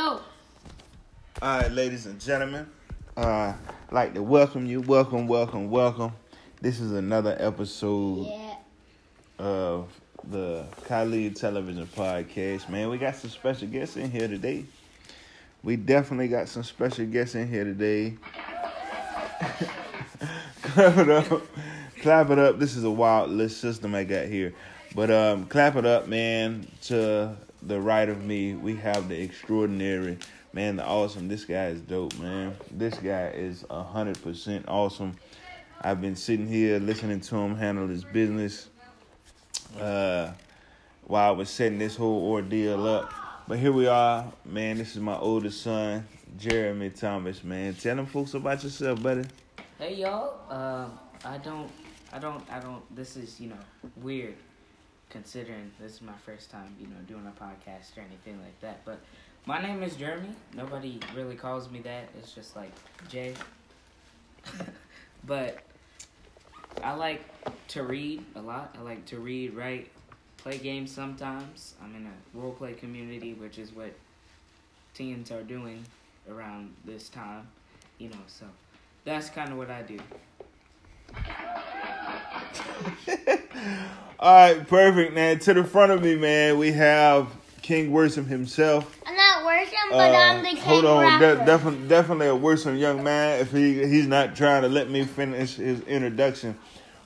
Hello. All right, ladies and gentlemen, uh, I'd like to welcome you. Welcome, welcome, welcome. This is another episode Yeah. of the Khalid Television Podcast. Man, we got some special guests in here today. We definitely got some special guests in here today. clap it up. Clap it up. This is a wild list system I got here. But um, clap it up, man. To the right of me, we have the extraordinary, man, the awesome. This guy is dope, man. This guy is a hundred percent awesome. I've been sitting here listening to him handle his business uh, while I was setting this whole ordeal up. But here we are, man. This is my oldest son, Jeremy Thomas, man. Tell them folks about yourself, buddy. Hey y'all, uh, I don't, I don't, I don't. This is you know weird, considering this is my first time you know doing a podcast or anything like that. But my name is Jeremy. Nobody really calls me that. It's just like Jay. but I like to read a lot. I like to read, write, play games sometimes. I'm in a role play community, which is what teens are doing around this time. You know, so that's kind of what I do. All right, perfect, man. To the front of me, man, we have King Worrisome himself. I'm not working, but Uh, I'm the king hold on, de- definitely, definitely a worrisome young man. If he he's not trying to let me finish his introduction,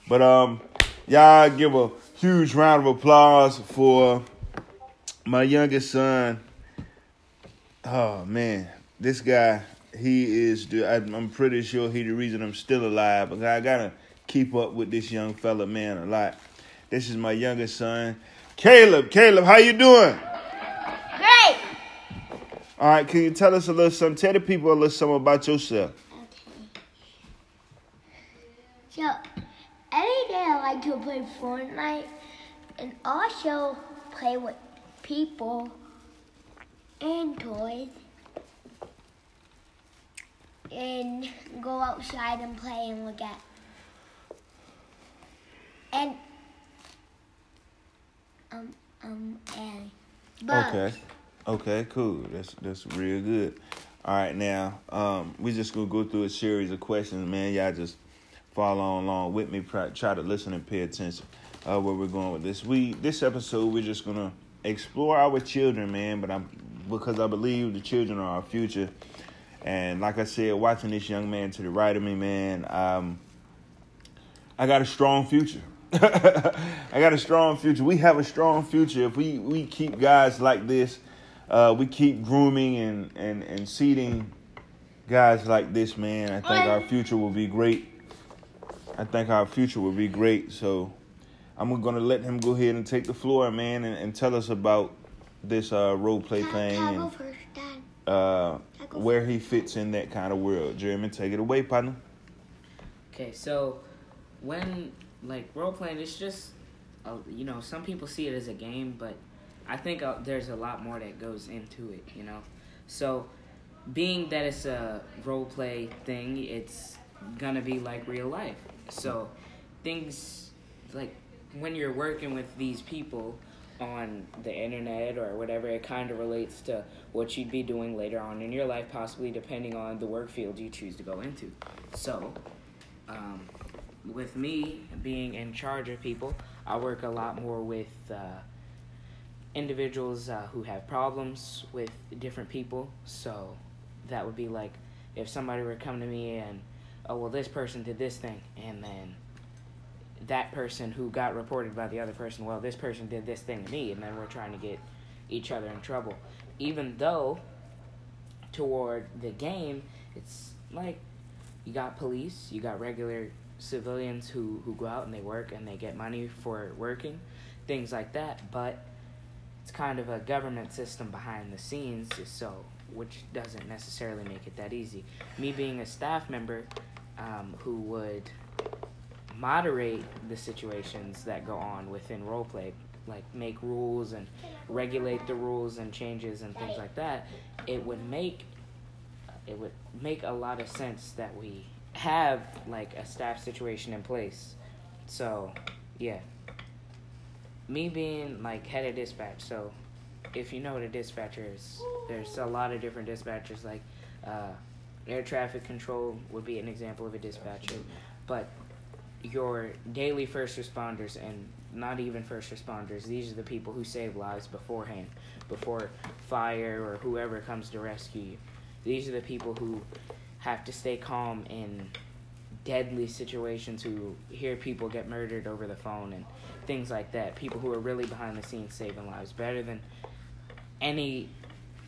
but um, y'all give a huge round of applause for my youngest son. Oh man, this guy, he is. the- I- I'm pretty sure he the reason I'm still alive. But I gotta keep up with this young fella, man, a lot. This is my youngest son, Caleb. Caleb, how you doing? Great. All right, can you tell us a little something? Tell the people a little something about yourself. Okay. So, every day I like to play Fortnite and also play with people and toys and go outside and play and look at. And um um and bugs. Okay. Okay, cool. That's that's real good. All right, now um, we just gonna go through a series of questions, man. Y'all just follow along with me. Try, to listen and pay attention. Uh, where we're going with this? We this episode we're just gonna explore our children, man. But I'm because I believe the children are our future. And like I said, watching this young man to the right of me, man, um, I got a strong future. I got a strong future. We have a strong future if we, we keep guys like this. Uh, we keep grooming and, and, and seeding guys like this, man. I think our future will be great. I think our future will be great. So I'm going to let him go ahead and take the floor, man, and, and tell us about this uh, role play thing and. Uh, where he fits in that kind of world. Jeremy, take it away, partner. Okay, so when like role playing, it's just uh, you know some people see it as a game, but I think uh, there's a lot more that goes into it. You know, so being that it's a role play thing, it's gonna be like real life. So things like when you're working with these people on the internet or whatever, it kind of relates to what you'd be doing later on in your life, possibly depending on the work field you choose to go into. So, um, with me being in charge of people, I work a lot more with uh, individuals uh, who have problems with different people. So, that would be like if somebody were to come to me and, oh, well, this person did this thing, and then that person who got reported by the other person, well, this person did this thing to me, and then we're trying to get each other in trouble. Even though, toward the game, it's like you got police, you got regular civilians who, who go out and they work and they get money for working, things like that, but it's kind of a government system behind the scenes, so which doesn't necessarily make it that easy. Me being a staff member um, who would moderate the situations that go on within roleplay, like make rules and regulate the rules and changes and things like that, it would make it would make a lot of sense that we have like a staff situation in place. So, yeah. Me being like head of dispatch, so if you know what a dispatcher is, there's a lot of different dispatchers. Like uh, air traffic control would be an example of a dispatcher, but your daily first responders and not even first responders. These are the people who save lives beforehand, before fire or whoever comes to rescue you. These are the people who have to stay calm in deadly situations, who hear people get murdered over the phone and things like that. People who are really behind the scenes saving lives better than any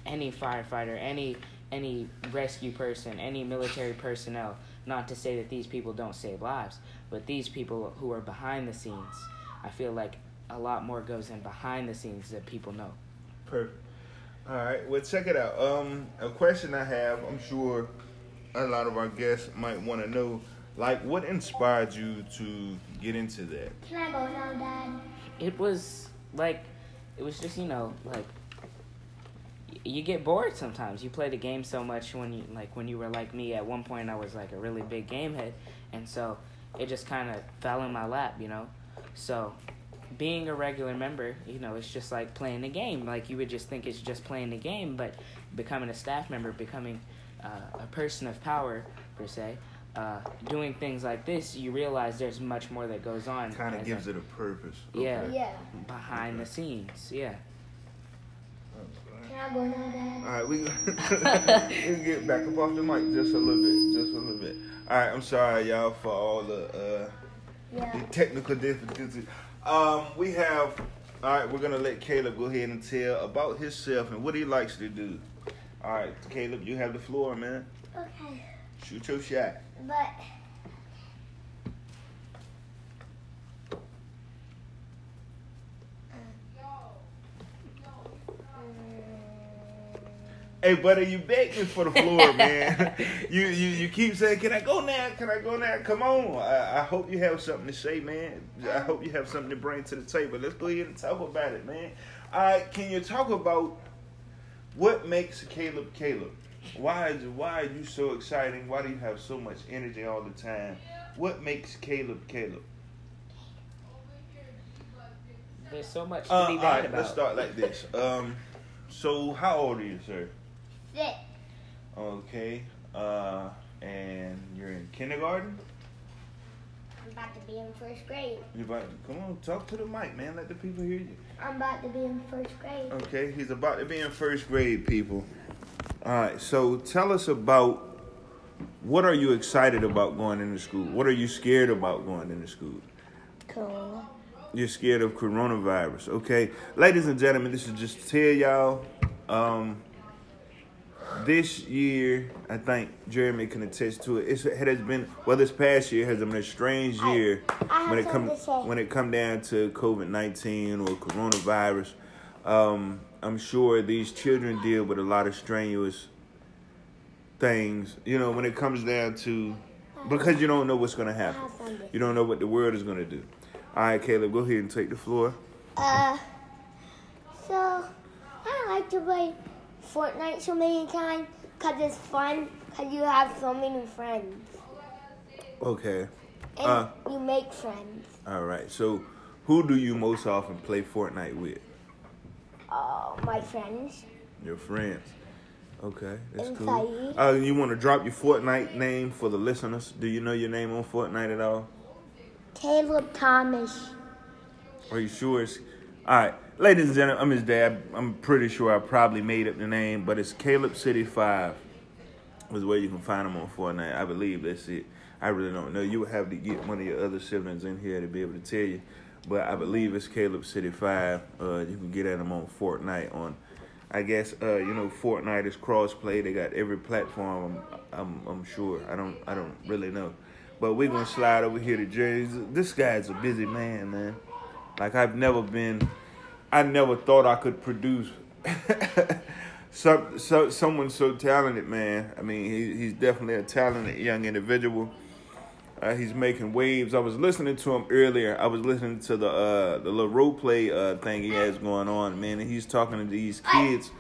any firefighter, any any rescue person, any military personnel. Not to say that these people don't save lives, but these people who are behind the scenes, I feel like a lot more goes in behind the scenes that people know. Perfect. All right. Well, check it out. Um, a question I have. I'm sure a lot of our guests might want to know. Like, what inspired you to get into that? Can I go now, Dad? It was like, it was just you know like. You get bored sometimes. You play the game so much when you like when you were like me. At one point, I was like a really big game head, and so it just kind of fell in my lap, you know. So being a regular member, you know, it's just like playing the game. Like you would just think it's just playing the game, but becoming a staff member, becoming uh, a person of power per se, uh, doing things like this, you realize there's much more that goes on. Kind of gives a- it a purpose. Yeah. Okay. Yeah. behind the scenes. Yeah. Can I go now, Dad? All right, we we get back up off the mic just a little bit, just a little bit. All right, I'm sorry y'all for all the uh, Yeah. the technical difficulties. Um, we have. All right, we're gonna let Caleb go ahead and tell about himself and what he likes to do. All right, Caleb, you have the floor, man. Okay. Shoot your shot. But Hey, buddy, you begged me for the floor, man. you, you you keep saying, "Can I go now? Can I go now?" Come on. I, I hope you have something to say, man. I hope you have something to bring to the table. Let's go ahead and talk about it, man. All right, can you talk about what makes Caleb Caleb? Why is why are you so exciting? Why do you have so much energy all the time? What makes Caleb Caleb? There's so much to Uh, be all mad right, about. let's start like this. Um, so how old are you, sir? Six. Okay. Uh, and you're in kindergarten. I'm about to be in first grade. You're about to, come on, talk to the mic, man. Let the people hear you. I'm about to be in first grade. Okay, he's about to be in first grade, people. All right. So tell us about what are you excited about going into school? What are you scared about going into school? Cool. You're scared of coronavirus. Okay, ladies and gentlemen, this is just to tell y'all. Um, this year, I think Jeremy can attest to it. It's, it has been well. This past year has been a strange year I have when it come something to say. when it come down to COVID nineteen or coronavirus. Um, I'm sure these children deal with a lot of strenuous things. You know, when it comes down to because you don't know what's going to happen. You don't know what the world is going to do. All right, Caleb, go ahead and take the floor. Uh, so I like to play Fortnite so many times because it's fun because you have so many friends Okay. and Uh. you make friends. All right. So, who do you most often play Fortnite with? Uh, my friends. Your friends. Okay, that's And cool. Uh, you want to drop your Fortnite name for the listeners? Do you know your name on Fortnite at all? Caleb Thomas. Are you sure it's all right, ladies and gentlemen? I'm his dad. I'm pretty sure I probably made up the name, but it's Caleb City Five. Is where you can find him on Fortnite. I believe that's it. I really don't know. You would have to get one of your other siblings in here to be able to tell you, but I believe it's Caleb City Five. Uh, you can get at him on Fortnite. On, I guess uh, you know Fortnite is crossplay. They got every platform. I'm, I'm, I'm sure. I don't, I don't really know. But we're gonna slide over here to Jerry. This guy's a busy man, man. Like I've never been, I never thought I could produce some, so, someone so talented, man. I mean, he, he's definitely a talented young individual. Uh, he's making waves. I was listening to him earlier. I was listening to the uh, the little role play uh, thing he has going on, man. And he's talking to these kids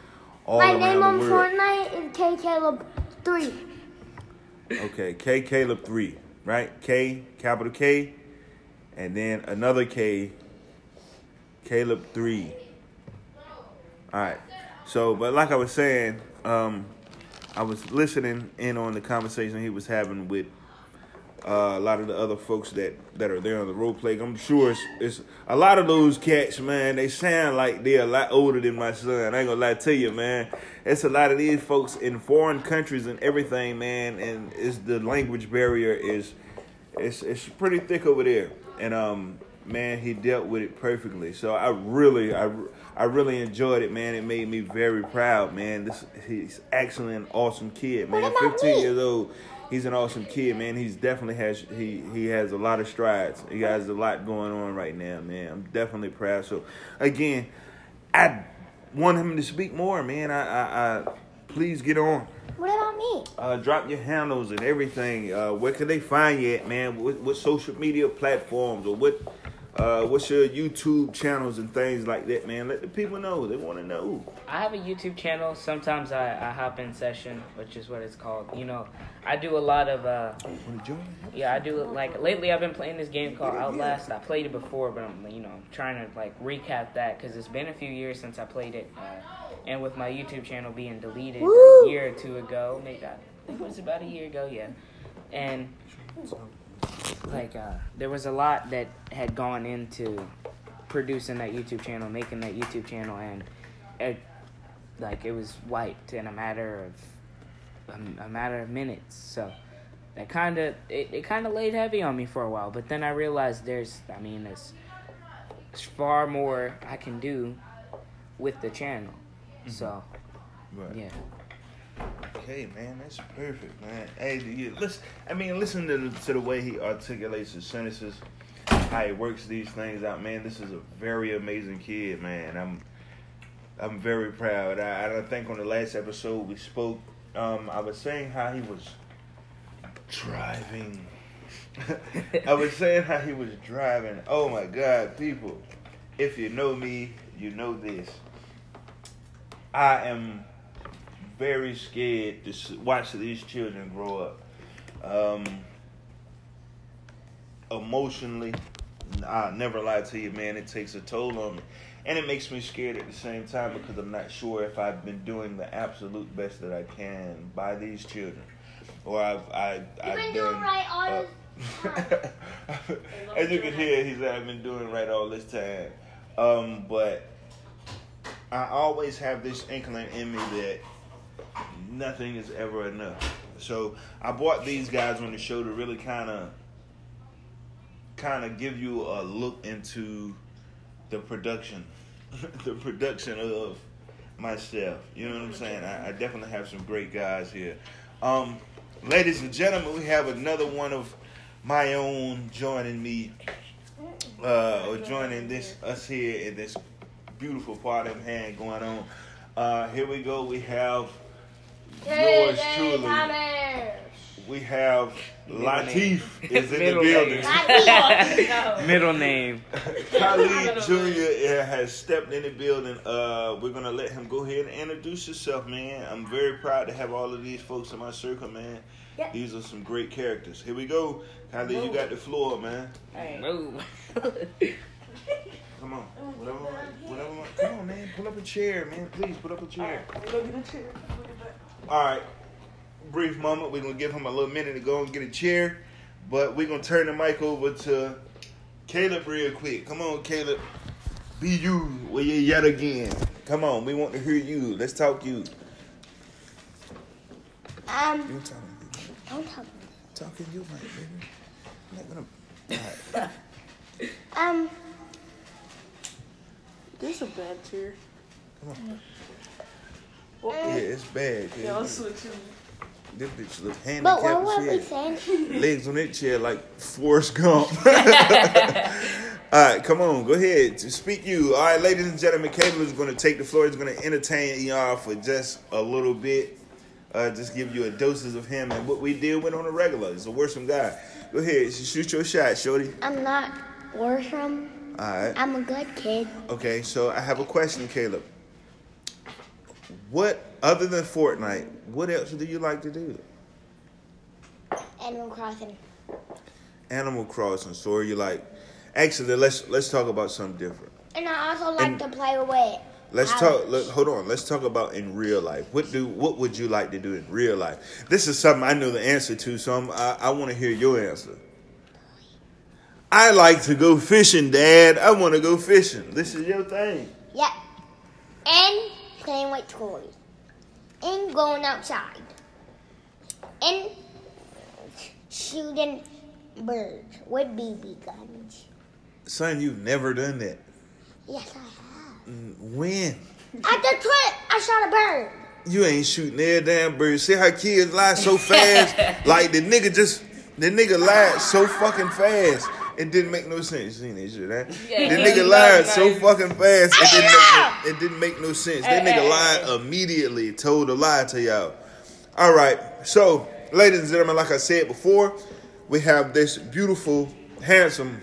all my around name on the world. Fortnite is K Caleb 3. Okay, K Caleb three, right? K capital K, and then another K, Caleb three. All right. So, but like I was saying, um, I was listening in on the conversation he was having with uh, a lot of the other folks that, that are there on the role play. I'm sure it's, it's a lot of those cats, man. They sound like they're a lot older than my son. I ain't gonna lie to you, man. It's a lot of these folks in foreign countries and everything, man. And it's the language barrier is it's it's pretty thick over there. And um, man, he dealt with it perfectly. So I really, I, I really enjoyed it, man. It made me very proud, man. This he's actually an awesome kid, man. 15 me? years old. He's an awesome kid, man. He's definitely has he he has a lot of strides. He has a lot going on right now, man. I'm definitely proud. So again, I want him to speak more, man. I I, I please get on. What about me? Uh, drop your handles and everything. Uh, where can they find you at, man? What, what social media platforms or what? Uh, what's your YouTube channels and things like that, man? Let the people know. They want to know. I have a YouTube channel. Sometimes I, I hop in session, which is what it's called. You know, I do a lot of uh, Want to join? yeah, I do like lately. I've been playing this game called Outlast. I played it before, but I'm you know trying to like recap that because it's been a few years since I played it, uh, and with my YouTube channel being deleted Woo! a year or two ago, maybe I think it was about a year ago, yeah, and like uh, there was a lot that had gone into producing that YouTube channel, making that YouTube channel, and it like it was wiped in a matter of a, a matter of minutes. So that kind of it, it kind of laid heavy on me for a while. But then I realized there's I mean there's, there's far more I can do with the channel. So Right. yeah. Okay, man, that's perfect, man. Hey, you, listen. I mean, listen to the, to the way he articulates his sentences, how he works these things out, man. This is a very amazing kid, man. I'm I'm very proud. I, I think on the last episode we spoke. Um, I was saying how he was driving. I was saying how he was driving. Oh my God, people! If you know me, you know this. I am very scared to watch these children grow up. Um, emotionally, I'll never lie to you, man. It takes a toll on me, and it makes me scared at the same time because I'm not sure if I've been doing the absolute best that I can by these children, or I've I, I've been done. doing right all uh, this As you can hear, he said I've been doing right all this time, um, but I always have this inkling in me that nothing is ever enough. So I brought these guys on the show to really kind of, kind of give you a look into the production, the production of myself. You know what I'm saying? I, I definitely have some great guys here. Um, ladies and gentlemen, we have another one of my own joining me, uh, or joining this us here in this beautiful part of hand going on. Uh, here we go. We have yours truly. We have Middle Latif name. is in the building. name. Middle name. Khalid Jr. has stepped in the building. Uh, we're gonna let him go ahead and introduce yourself, man. I'm very proud to have all of these folks in my circle, man. Yep. These are some great characters. Here we go, Khalid. You got the floor, man. Move. Come on, whatever, whatever. Come on, man. Pull up a chair, man. Please put up a chair. All right. All right, brief moment. We're gonna give him a little minute to go and get a chair, but we're gonna turn the mic over to Caleb real quick. Come on, Caleb. Be you. Well, you yet again. Come on. We want to hear you. Let's talk you. Um, You talking? don't talk. Talking you, mic, baby. I'm not gonna. All right. Um, This is a bad chair. Come on. Well, Yeah, it's bad. yeah, I'll Kid. switch you. This bitch look but what handicapped were we saying? Legs on that chair like Forrest Gump. All right, come on, go ahead. To speak you. All right, ladies and gentlemen, Caleb is going to take the floor. He's going to entertain y'all for just a little bit. Uh, just give you a doses of him and what we deal with on a regular. He's a worrisome guy. Go ahead, shoot your shot, shorty. I'm not worrisome. All right. I'm a good kid. Okay, so I have a question, Caleb. What other than Fortnite, what else do you like to do? Animal Crossing. Animal Crossing. So are you like? Actually, let's let's talk about something different. And I also like And- to play with Let's Ouch. talk. Look, hold on. Let's talk about in real life. What do what would you like to do in real life? This is something I know the answer to, so I'm, I I want to hear your answer. I like to go fishing, Dad. I want to go fishing. This is your thing. Yeah. And playing with toys. And going outside. And shooting birds with BB guns. Son, you've never done that. Yes, I have. Mm, when? At the trip, I shot a bird. You ain't shooting that damn bird. See how kids lie so fast? like the nigga just the nigga lied so fucking fast. It didn't make no sense. You seen that shit, huh? Yeah, the nigga lied know, so nice. fucking fast. It didn't, make no, ah! it didn't make no sense. That eh, nigga hey, lied eh, immediately. Told a lie to y'all. All right. So, ladies and gentlemen, like I said before, we have this beautiful, handsome,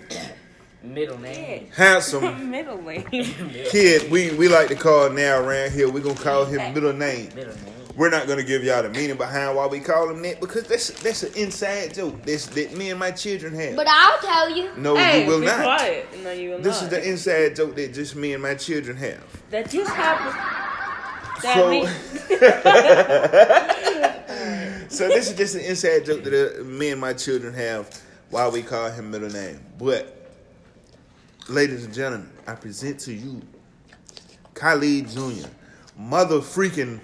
Middle name. handsome Middle name. kid. We we like to call now around here. We're gonna call him middle name. Middle name. We're not gonna give y'all the meaning behind why we call him that because that's that's an inside joke. That's that me and my children have. But I'll tell you. no, hey, you will be not. quiet. No, you will This not. is the inside joke that just me and my children have. that just happened. That So- means- So this is just an inside joke that uh, me and my children have why we call him middle name. But, ladies and gentlemen, I present to you Khalid Jr. Mother freaking.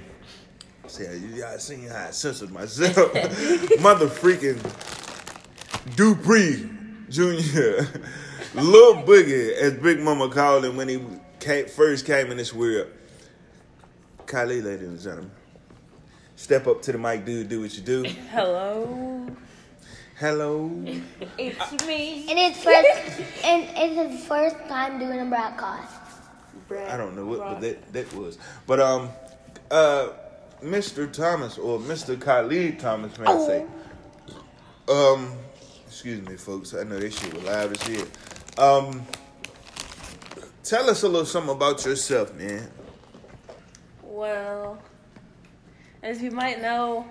See, y'all seen how I censored myself. Mother freaking Dupree Jr. Lil Boogie, as Big Mama called him when he came, first came in this world. Kylie, ladies and gentlemen. Step up to the mic, dude. Do what you do. Hello, Hello. it's me. And it's first and it's his first time doing a broadcast. I don't know what, what that, that was. But um uh Mr. Thomas or Mr. Khalid Thomas may I say. Um excuse me folks, I know this shit was loud as shit. Um tell us a little something about yourself, man. Well, as you might know,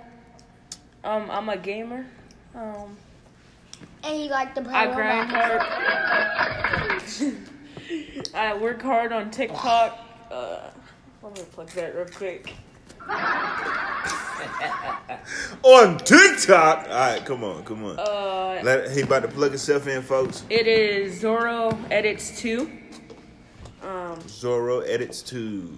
um, I'm a gamer. Um, And you like to play I grind rockets. hard. I work hard on TikTok. Uh, let me plug that real quick. On TikTok. Alright, come on, come on. Uh, Let, he about to plug himself in, folks. it is Zoro Edits 2. Um, Zorro edits two.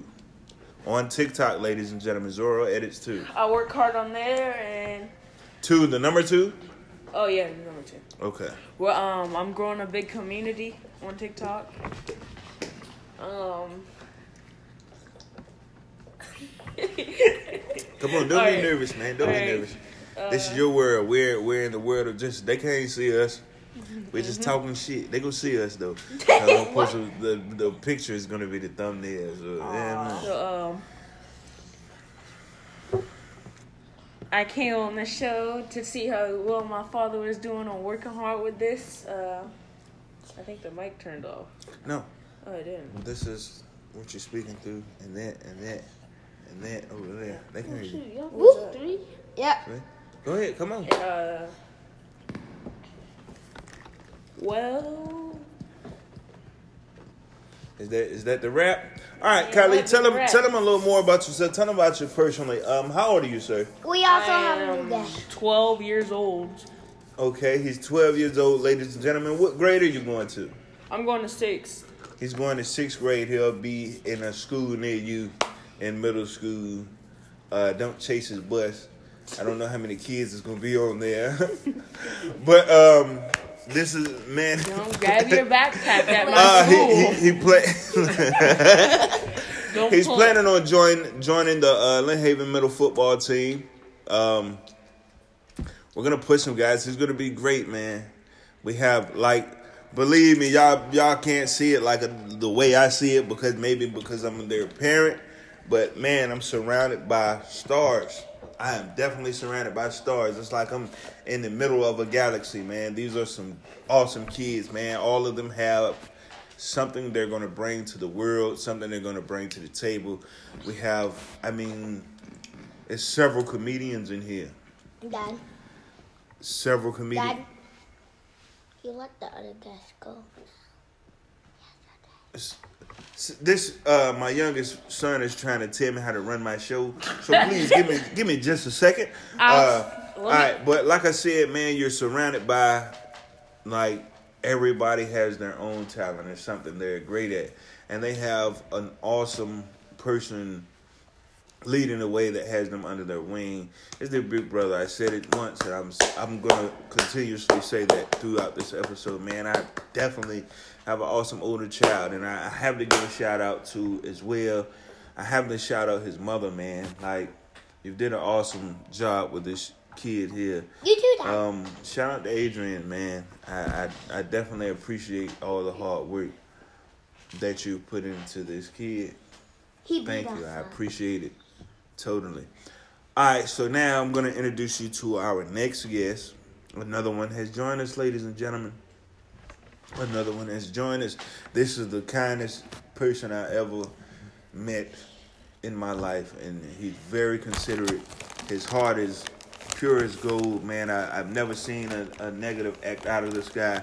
On TikTok, ladies and gentlemen, Zorro edits two. I work hard on there, and Two, the number two? oh yeah, number two. Okay. Well, um, I'm growing a big community on TikTok. Um. Come on, don't be Alright. nervous, man. Don't be Alright. nervous. this Uh, is your world. We're we're in the world of just they can't see us. We're just talking shit. They gonna see us though. Post the the picture is gonna be the thumbnail. So, yeah. So, um, I came on the show to see how well my father was doing on working hard with this. Uh, I think the mic turned off. No, Oh, it didn't. this is what you're speaking through, and that and that and that over there. They can hear you. Shoot, Whoop. was three. Yep. Go ahead, come on. Uh, well, Is that is that the rap? All right, Yeah, Kylie, tell them rap. tell them a little more about yourself. Tell them about you personally. Um, how old are you, sir? We also I have a new am 12 years old. Okay, he's 12 years old, ladies and gentlemen. What grade are you going to? I'm going to six. He's going to sixth grade. He'll be in a school near you in middle school. Uh, don't chase his bus. I don't know how many kids is gonna be on there, but um, this is man. Don't grab your backpack at my Uh, school. he he, he play. He's pull- planning on join joining the uh, Lynn Haven middle football team. Um, we're gonna push him, guys. He's gonna be great, man. We have like, believe me, y'all y'all can't see it like a, the way I see it because maybe because I'm their parent, but man, I'm surrounded by stars. I am definitely surrounded by stars. It's like I'm in the middle of a galaxy, man. These are some awesome kids, man. All of them have something they're going to bring to the world, something they're going to bring to the table. We have, I mean, there's several comedians in here. Dad, Several comedians. Dad, you let the other guest go. s- s- this uh my youngest son is trying to tell me how to run my show. So please give me give me just a second. Uh, me- right, but like I said, man, you're surrounded by like everybody has their own talent and something they're great at, and they have an awesome person leading the way that has them under their wing. It's their big brother. I said it once, and I'm I'm gonna continuously say that throughout this episode. Man, I definitely have an awesome older child, and I have to give a shout out to as well. I have to shout out his mother, man. Like you did an awesome job with this kid here. You do that. Um, shout out to Adrian, man. I, I I definitely appreciate all the hard work that you put into this kid. he Thank you. I appreciate it totally. All right, so now I'm gonna introduce you to our next guest. Another one has joined us, ladies and gentlemen. Another one has joined us. This is the kindest person I ever met in my life, and he's very considerate. His heart is pure as gold, man. I, I've never seen a, a negative act out of this guy.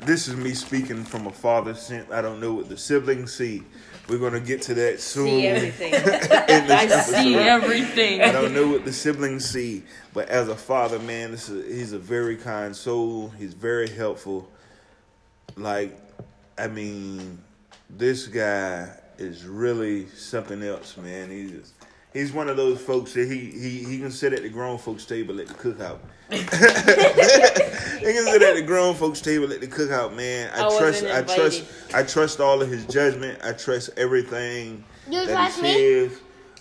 This is me speaking from a father sense. I don't know what the siblings see. We're gonna get to that soon. See everything. I see everything. I don't know what the siblings see, but as a father, man, this is, he's a very kind soul. He's very helpful. Like, I mean, this guy is really something else, man. He's just, he's one of those folks that he he he can sit at the grown folks table at the cookout. he can sit at the grown folks table at the cookout, man. I, I wasn't trust I trust. I trust all of his judgment. I trust everything You that trust he me?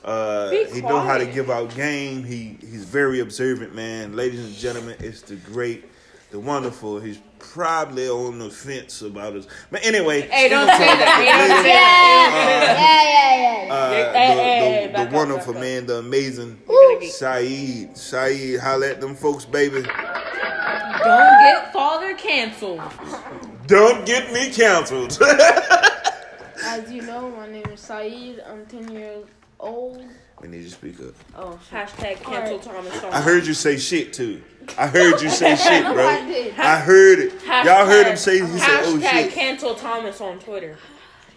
Uh, he know how to give out game. He he's very observant, man. Ladies and gentlemen, it's the great, the wonderful. He's probably on the fence about us, but anyway. Hey, don't say that. about Hey, don't that say later. Yeah, yeah, yeah, yeah. Uh, Hey, the, hey, hey, the, the wonderful up. man, the amazing You're gonna get- Saeed. Saeed, holla at them folks, baby. Don't get father canceled. Don't get me canceled. As you know, my name is Saeed. I'm 10 years old. we need you to speak up. Oh. Hashtag cancel Thomas. I heard you say shit too. I heard you say shit, bro. I did. I heard it. Y'all heard him say he said, "Oh Hashtag shit." cancel Thomas on Twitter.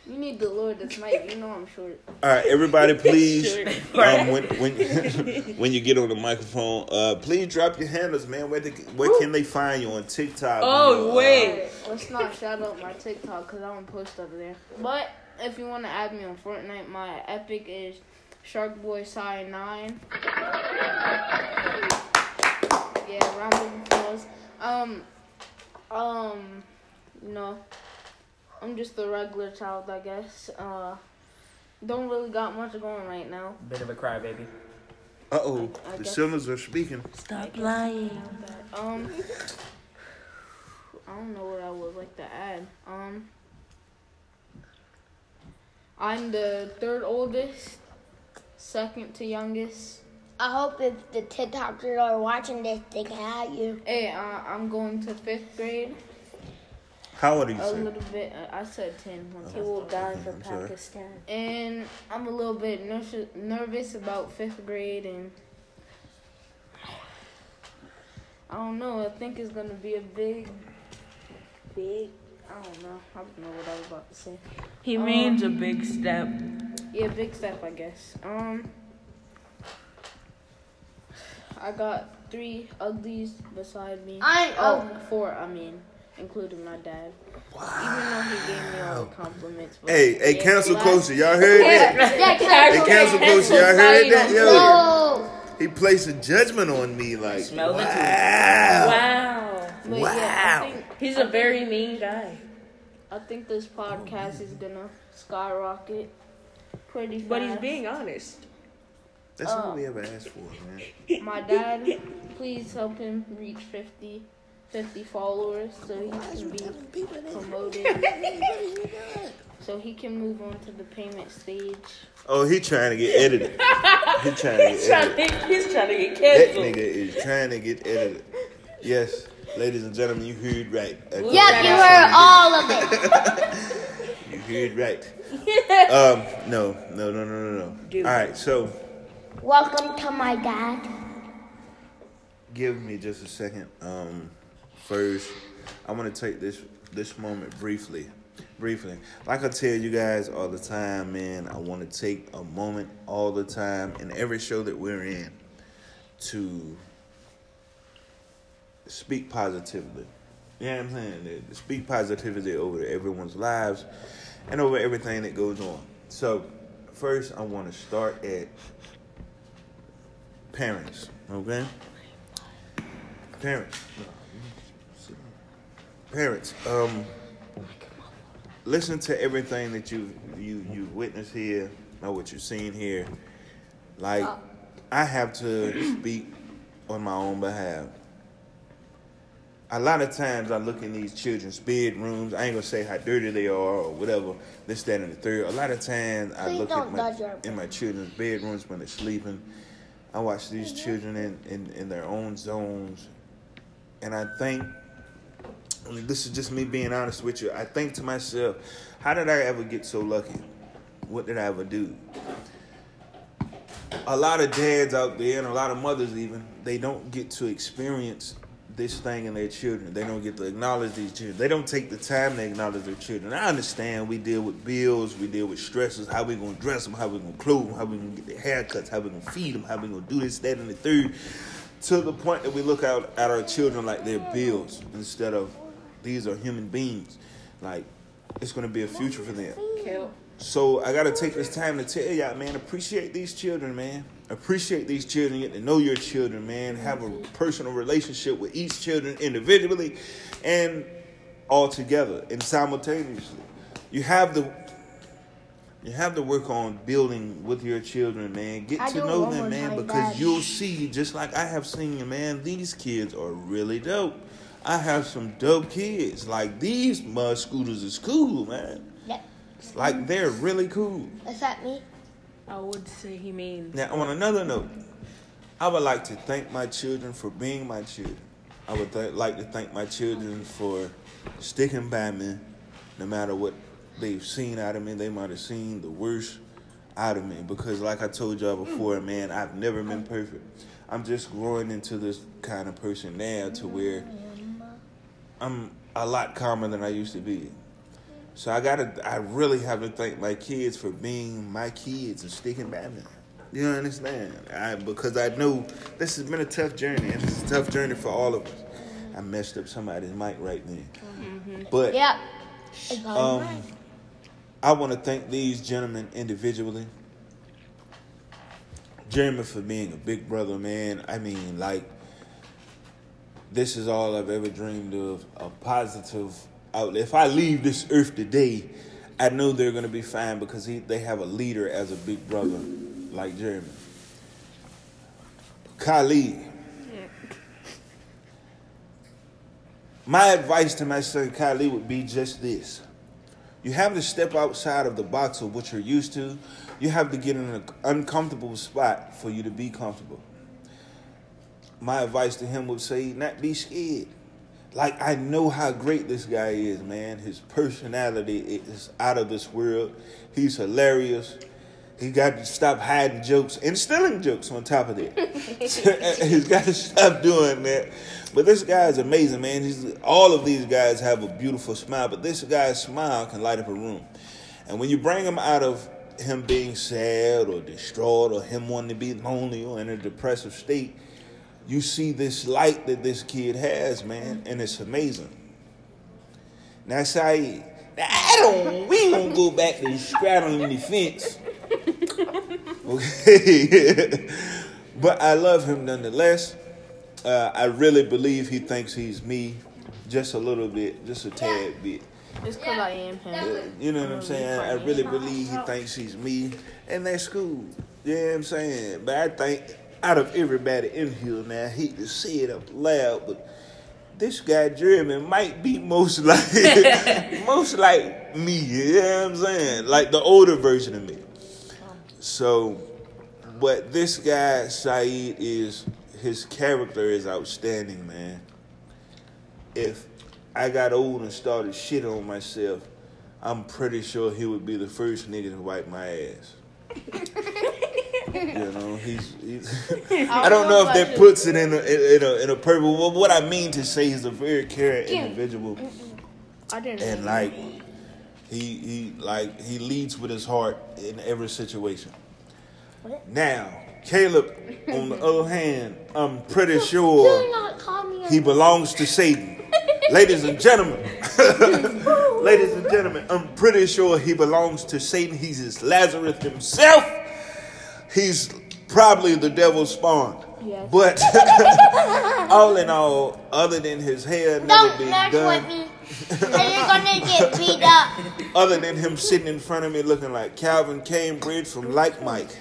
You need the Lord this night. You know I'm short. All right, everybody, please. Sure. Um, when when when you get on the microphone, uh, please drop your handles, man. Where the, where can they find you on TikTok? Oh, Uh, wait. Alright, let's not shout out my TikTok because I don't post up there. But if you want to add me on Fortnite, my epic is Sharkboy Sai 9. Yeah, round of applause. Um, um, you know, I'm just a regular child, I guess. Uh, don't really got much going right now. Bit of a crybaby. Uh oh, I the guess- cylinders are speaking. Stop lying. Um, I don't know what I would like to add. Um, I'm the third oldest, second to youngest. I hope if the TikTokers are watching this, they can have you. Hey, uh, I'm going to fifth grade. How old are you, A sir? little bit. Uh, I said ten. One He will die for I'm sorry. Pakistan. And I'm a little bit nervous, nervous about fifth grade, and I don't know. I think it's gonna be a big, big. I don't know. I don't know what I was about to say. He Um, means a big step. Yeah, big step, I guess. Um, I got three uglies beside me. I oh, four. I mean, including my dad. Wow. Even though he gave me all the compliments. but- Hey, hey, Yeah, cancel last- culture. Y'all heard that? Yeah, Hey, cancel culture. Y'all heard that? Yo, No. he placed a judgment on me. Like, Smell the wow. Wow. But Wow. yeah, I think He's a very mean guy. I think this podcast is gonna skyrocket pretty fast. But he's being honest. That's all Uh, we ever asked for, man. My dad, please help him reach 50, 50 followers so he can be promoted. so he can move on to the payment stage. Oh, he trying to get edited. He trying to He's get trying edited. to, he's trying to get canceled. That nigga is trying to get edited. Yes, ladies and gentlemen, you heard right. Yep, you heard all of it. You heard right. Um, no, no, no, no, no, no. All right, so Welcome to my dad. give me just a second. Um, first, I want to take this this moment briefly briefly, like I tell you guys all the time, man, I want to take a moment all the time in every show that we're in to speak positively. You know what I'm saying? To Speak positivity over everyone's lives and over everything that goes on. So, first, I want to start at parents, okay? Parents. Parents, um, listen to everything that you you you witness here, know what you've seen here. Like, I have to speak on my own behalf. A lot of times I look in these children's bedrooms. I ain't gonna say how dirty they are or whatever. This, that, and the third. A lot of times I Please look at my, in my children's bedrooms when they're sleeping. I watch these children in, in, in their own zones, and I think I mean, this is just me being honest with you. I think to myself, how did I ever get so lucky? What did I ever do? A lot of dads out there, and a lot of mothers even, they don't get to experience this thing in their children. They don't get to acknowledge these children. They don't take the time to acknowledge their children. I understand we deal with bills, we deal with stresses, how we gonna dress them, how we gonna clothe them, how we gonna get their haircuts, how we gonna feed them, how we gonna do this, that, and the third. To the point that we look out at our children like they're bills instead of these are human beings. Like it's gonna be a future for them. Kill. So I gotta take this time to tell y'all, man, appreciate these children, man. Appreciate these children, get to know your children, man. Have a personal relationship with each children individually and all together and simultaneously. You have the you have to work on building with your children, man. Get I to know them, man, because Dad. you'll see, just like I have seen, man, these kids are really dope. I have some dope kids. Like these mud scooters is cool, man. Yep. Like they're really cool. Is that me? I would say he means. Now, on another note, I would like to thank my children for being my children. I would th- like to thank my children for sticking by me, no matter what they've seen out of me. They might have seen the worst out of me because, like I told y'all before, man, I've never been perfect. I'm just growing into this kind of person now to where I'm a lot calmer than I used to be. So I gotta, I really have to thank my kids for being my kids and sticking by me. You understand? I, because I know this has been a tough journey, and it's a tough journey for all of us. I messed up somebody's mic right then, but Yep. It's all um. I want to thank these gentlemen individually. Jeremy for being a big brother, man. I mean, like, this is all I've ever dreamed of a positive outlet. If I leave this earth today, I know they're going to be fine because he, they have a leader as a big brother like Jeremy. Khalid. My advice to my son Kylie would be just this. You have to step outside of the box of what you're used to. You have to get in an uncomfortable spot for you to be comfortable. My advice to him would say, not be scared. Like I know how great this guy is, man. His personality is out of this world. He's hilarious. He got to stop hiding jokes and stealing jokes on top of that. He's got to stop doing that. But this guy is amazing, man. He's all of these guys have a beautiful smile, but this guy's smile can light up a room. And when you bring him out of him being sad or distraught or him wanting to be lonely or in a depressive state, you see this light that this kid has, man, and it's amazing. Now, Saeed, now I don't, we don't go back to straddling the fence. Okay. but I love him nonetheless. Uh, I really believe he thinks he's me just a little bit, just a tad bit. It's because I am him. Uh, You know what I'm saying? I really believe he thinks he's me, and that's cool. You know what I'm saying? But I think out of everybody in here now, I hate to say it up loud, but this guy Jeremy might be most like most like me. You know what I'm saying? Like the older version of me. So, but this guy Saeed is his character is outstanding, man. If I got old and started shit on myself, I'm pretty sure he would be the first nigga to wipe my ass. you know, he's. he's I don't know if that puts it in a in a in a perfect. Well, what I mean to say, he's a very caring individual, I didn't. and like He he like he leads with his heart in every situation. What? Now, Caleb, on the other hand, I'm pretty Do sure not call me a he belongs to Satan. Ladies and gentlemen, ladies and gentlemen, I'm pretty sure he belongs to Satan. He's his Lazarus himself. He's probably the devil's spawn. Yes. But all in all, other than his hair never Don't being done, with me. You're gonna get beat up. other than him sitting in front of me looking like Calvin Cambridge from Like Mike.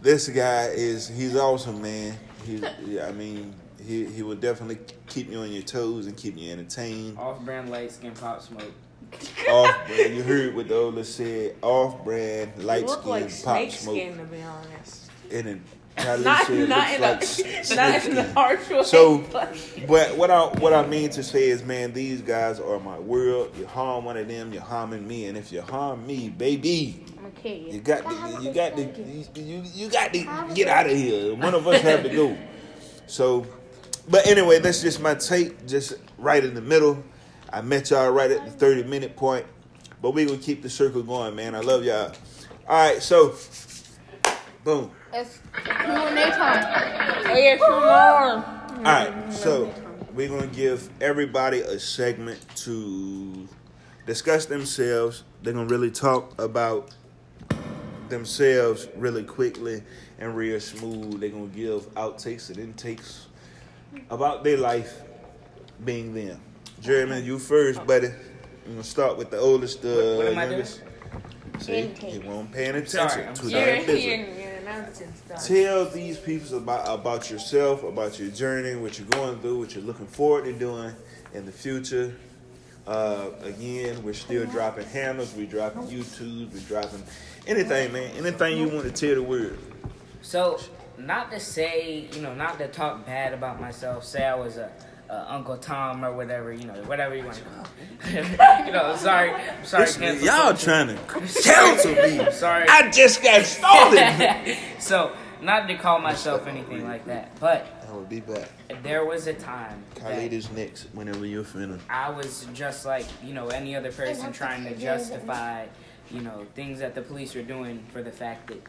This guy is he's awesome, man. He's yeah, I mean, he he will definitely keep you on your toes and keep you entertained. Off-brand light skin pop smoke. Off brand, you heard what the oldest said. Off brand, light skin, like pop snake smoke, skin to be honest. and then Khalid Not said, not in a like s- not in the harsh. So- but- what I what I mean to say is, man, these guys are my world. You harm one of them, you're harming me, and if you harm me, baby, I'm a kid. you got to you got to you, you, you got to get out of here. One of us have to go. So, but anyway, that's just my take, just right in the middle. I met y'all right at the thirty minute point, but we gonna keep the circle going, man. I love y'all. All right, so boom. It's Q&A time. oh yeah, come. All right, so we're gonna give everybody a segment to discuss themselves. They're gonna really talk about themselves really quickly and real smooth. They're gonna give outtakes and intakes about their life being them. Jeremy, you first, buddy. I'm gonna start with the oldest, uh, What- what am I youngest. See, Intake. he wasn't paying attention to sorry. that You're, business. you're, you're. Tell these people about about yourself, about your journey, what you're going through, what you're looking forward to doing in the future. Uh, again, we're still dropping handles, we're dropping YouTube, we're dropping anything, man. Anything you want to tell the world. So, not to say, you know, not to talk bad about myself. Say I was a, a Uncle Tom or whatever, you know, whatever you want to call. you know, sorry, I'm sorry. Listen, cancel y'all culture. trying to cancel me. I'm sorry. I just got started. so, not to call myself anything like that, but I will be back. there was a time Khalid that is next whenever you're finished. I was just like, you know, any other person trying to justify, you know, things that the police were doing for the fact that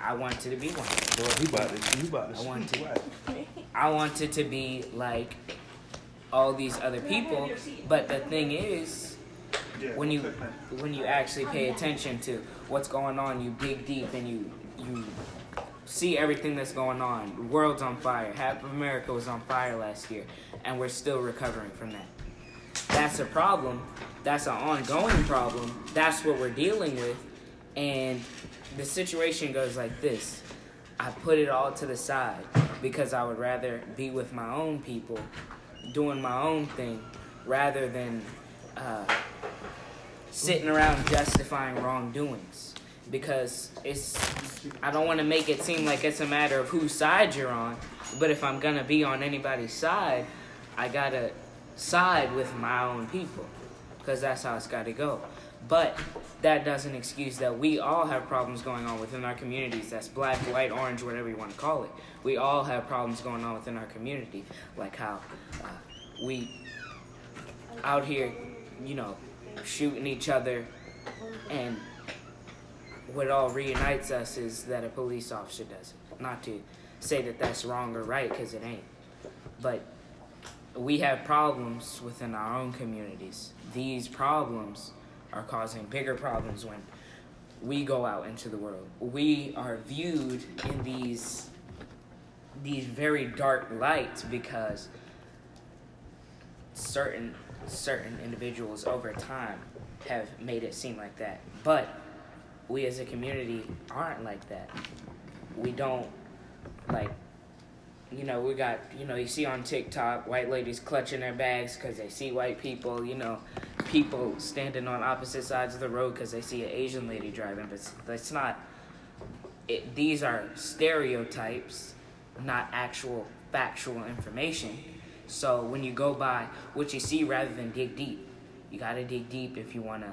I wanted to be one. Boy, he about to, he about to I want speak to. right. I wanted to be like all these other people, but the thing is, when you when you actually pay attention to what's going on, you dig deep and you you see everything that's going on. The world's on fire. Half of America was on fire last year, and we're still recovering from that. That's a problem. That's an ongoing problem. That's what we're dealing with, and the situation goes like this. I put it all to the side because I would rather be with my own people, doing my own thing, rather than uh, sitting around justifying wrongdoings. Because it's, I don't want to make it seem like it's a matter of whose side you're on, but if I'm gonna be on anybody's side, I gotta side with my own people, because that's how it's gotta go. But that doesn't excuse that we all have problems going on within our communities. That's black, white, orange, whatever you want to call it. We all have problems going on within our community, like how uh, we out here, you know, shooting each other, and what all reunites us is that a police officer does it. Not to say that that's wrong or right, because it ain't. But we have problems within our own communities. These problems are causing bigger problems when we go out into the world. We are viewed in these these very dark lights because certain certain individuals over time have made it seem like that. But we as a community aren't like that. We don't like you know, we got, you know, you see on TikTok white ladies clutching their bags because they see white people, you know, people standing on opposite sides of the road because they see an Asian lady driving. But that's not, it, these are stereotypes, not actual factual information. So when you go by what you see rather than dig deep, you got to dig deep if you want to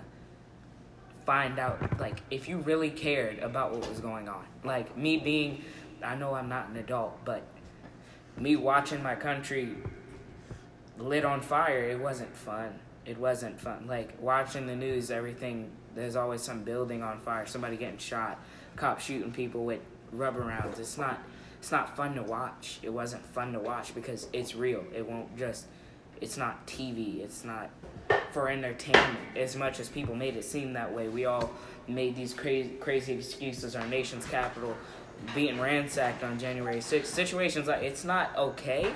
find out, like, if you really cared about what was going on. Like, me being, I know I'm not an adult, but me watching my country lit on fire, it wasn't fun. it wasn't fun. Like watching the news, everything there's always some building on fire, somebody getting shot, cops shooting people with rubber rounds. It's not it's not fun to watch. It wasn't fun to watch because it's real. It won't just it's not TV. It's not for entertainment as much as people made it seem that way. We all made these crazy crazy excuses. Our nation's capital being ransacked on January 6th. Situations like it's not okay.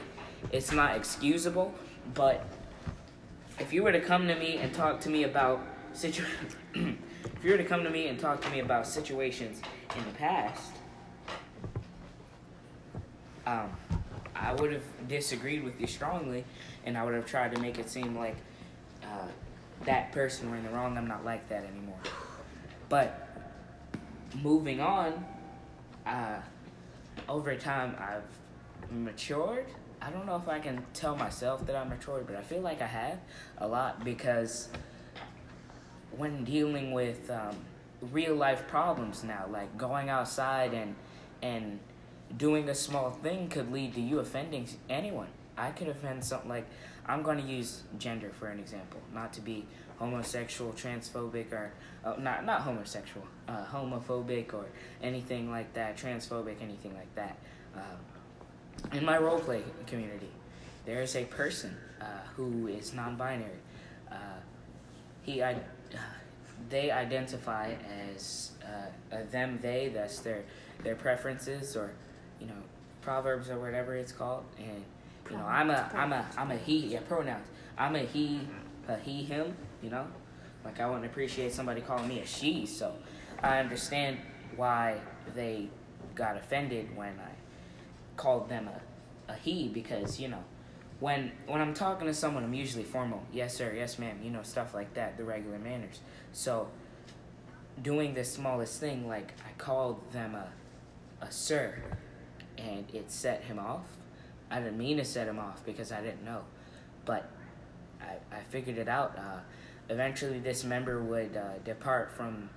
It's not excusable, but if you were to come to me and talk to me about situ if you were to come to me and talk to me about situations in the past, um, I would have disagreed with you strongly, and I would have tried to make it seem like uh, that person were in the wrong. I'm not like that anymore. But moving on, uh, over time I've matured. I don't know if I can tell myself that I'm matured, but I feel like I have a lot because when dealing with um, real life problems now, like going outside and and doing a small thing could lead to you offending anyone. I could offend something like I'm going to use gender for an example, not to be homosexual, transphobic, or uh, not not homosexual, uh, homophobic, or anything like that, transphobic, anything like that. Um, in my roleplay community, there is a person uh, who is non-binary. Uh, he, I, they identify as uh, a them, they. That's their their preferences, or you know, proverbs or whatever it's called. And you know, I'm a I'm a I'm a he. Yeah, pronouns. I'm a he, a he, him. You know, like I wouldn't appreciate somebody calling me a she. So I understand why they got offended when I called them a, a he because you know when when I'm talking to someone I'm usually formal. Yes sir. Yes ma'am. You know stuff like that the regular manners. So doing the smallest thing like I called them a a sir and it set him off. I didn't mean to set him off because I didn't know but I, I figured it out. Uh, eventually this member would uh, depart from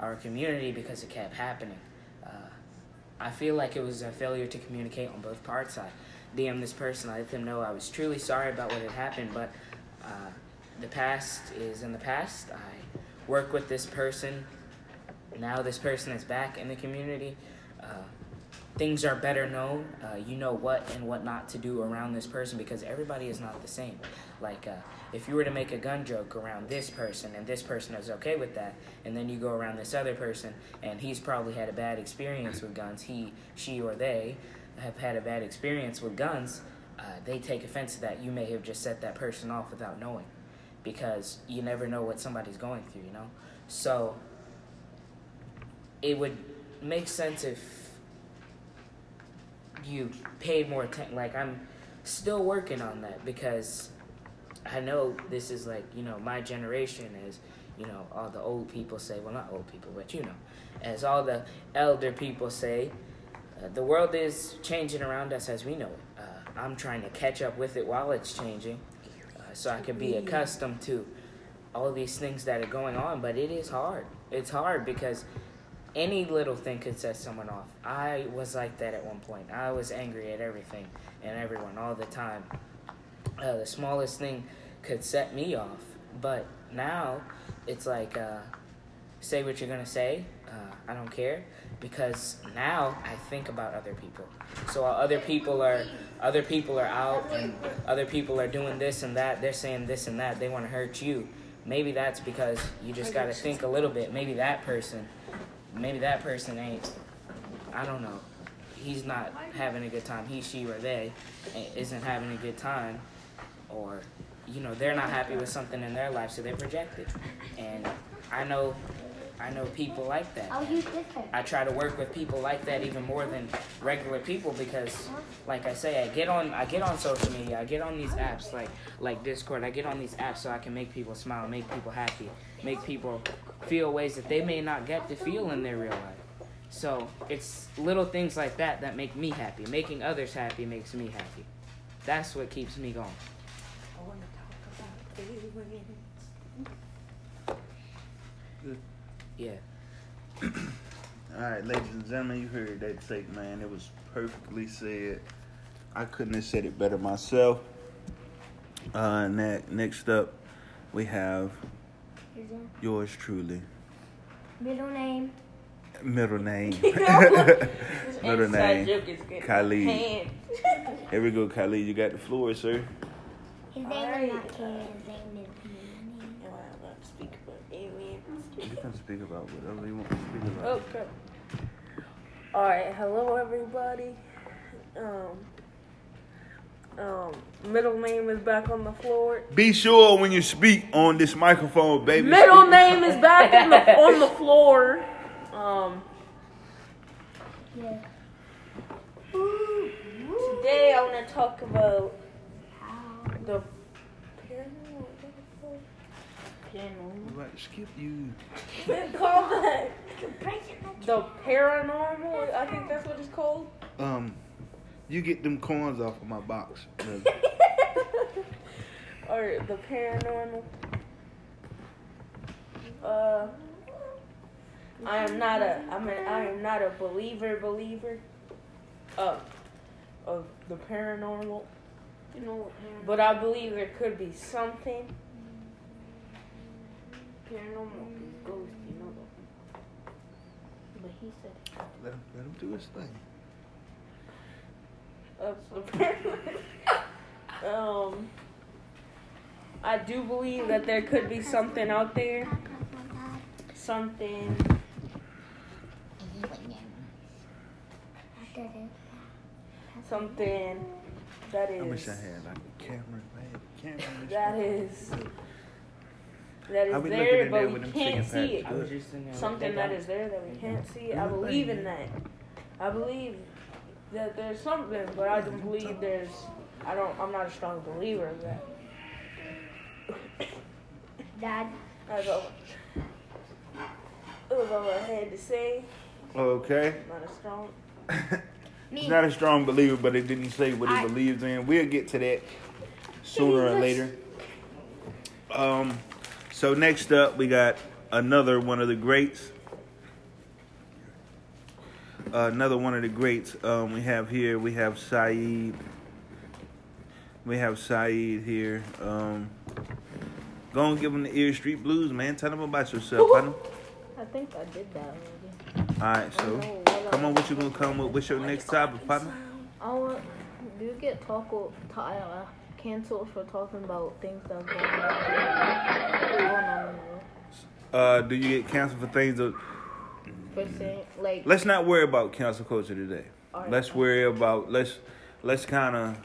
our community because it kept happening uh, I feel like it was a failure to communicate on both parts. I DM this person, I let them know I was truly sorry about what had happened, but uh, the past is in the past. I work with this person. Now this person is back in the community. Things are better known. Uh, you know what and what not to do around this person because everybody is not the same. Like, uh, if you were to make a gun joke around this person and this person is okay with that, and then you go around this other person and he's probably had a bad experience with guns, he, she, or they have had a bad experience with guns, uh, they take offense to that. You may have just set that person off without knowing because you never know what somebody's going through, you know? So, it would make sense if you paid more attention. Like, I'm still working on that because I know this is like, you know, my generation is, you know, all the old people say, well, not old people, but you know, as all the elder people say, uh, the world is changing around us as we know it. Uh, I'm trying to catch up with it while it's changing uh, so I can be accustomed to all these things that are going on, but it is hard. It's hard because any little thing could set someone off. I was like that at one point. I was angry at everything and everyone all the time. Uh, the smallest thing could set me off, but now it's like, uh, say what you're gonna say. Uh, I don't care because now I think about other people. So while other people are other people are out and other people are doing this and that, they're saying this and that. They want to hurt you. Maybe that's because you just got to think a little bit. Maybe that person maybe that person ain't i don't know. He's not having a good time. He she or they isn't having a good time. Or you know they're not happy with something in their life so they project it. And i know i know people like that I'll use this one. I try to work with people like that even more than regular people because, uh-huh. like I say, I get on I get on social media. I get on these apps like like Discord. I get on these apps so I can make people smile, make people happy, make people feel ways that they may not get to feel in their real life. So it's little things like that that make me happy. Making others happy makes me happy. That's what keeps me going. I want to talk about feelings. Yeah. All right, ladies and gentlemen, you heard that take, man. It was perfectly said. I couldn't have said it better myself. Uh, ne- next up, we have yours truly. middle name. Middle name. Middle inside name. joke Khalid. Here we go, Khalid. You got the floor, sir. His name Alright. is not Ken. His name. Am I allowed to speak about aliens? You can speak about whatever you want to speak about. Okay. All right. Hello, everybody. Um. Um. Middle name is back on the floor. Be sure when you speak on this microphone, baby. Middle name is back on the on the floor. Um. Yeah. Today I want to talk about How? the paranormal. Paranormal. I'm about to skip you. Call the the paranormal. I think that's what it's called. Um, you get them coins off of my box. or the paranormal. Uh, I am not a. I mean, I am not a believer. Believer. Of of the paranormal, You know what paranormal? but I believe there could be something. Paranormal is ghost, you know that. But he said let, him, let him do his thing. The paranormal. um, I do believe that there could be something out there. Something. Something that I wish. I had like a camera. If I had a camera. That is. That How is we there, looking there but we can't see it. I was just thinking Something that is there that we can't see. I believe in that. I believe that there's something, but I don't believe there's. I don't. I'm not a strong believer of that. Dad. That's all. That was all I had to say. Okay. Not a strong. He's not a strong believer, but it didn't say what he I- believes in. We'll get to that sooner or later. Um, so next up, we got another one of the greats. Uh, another one of the greats um, we have here. We have Saeed. We have Saeed here. Um, go and give him the Ear Street Blues, man. Tell him about yourself. partner. I think I did that already. All right, so come on, what you gonna come with? What's your next topic, partner? I want. Do you get taco t- uh, canceled for talking about things that are going on, in the world? Uh, do you get canceled for things that For saying like let's not worry about cancel culture today. Alright. Let's worry about let's let's kind of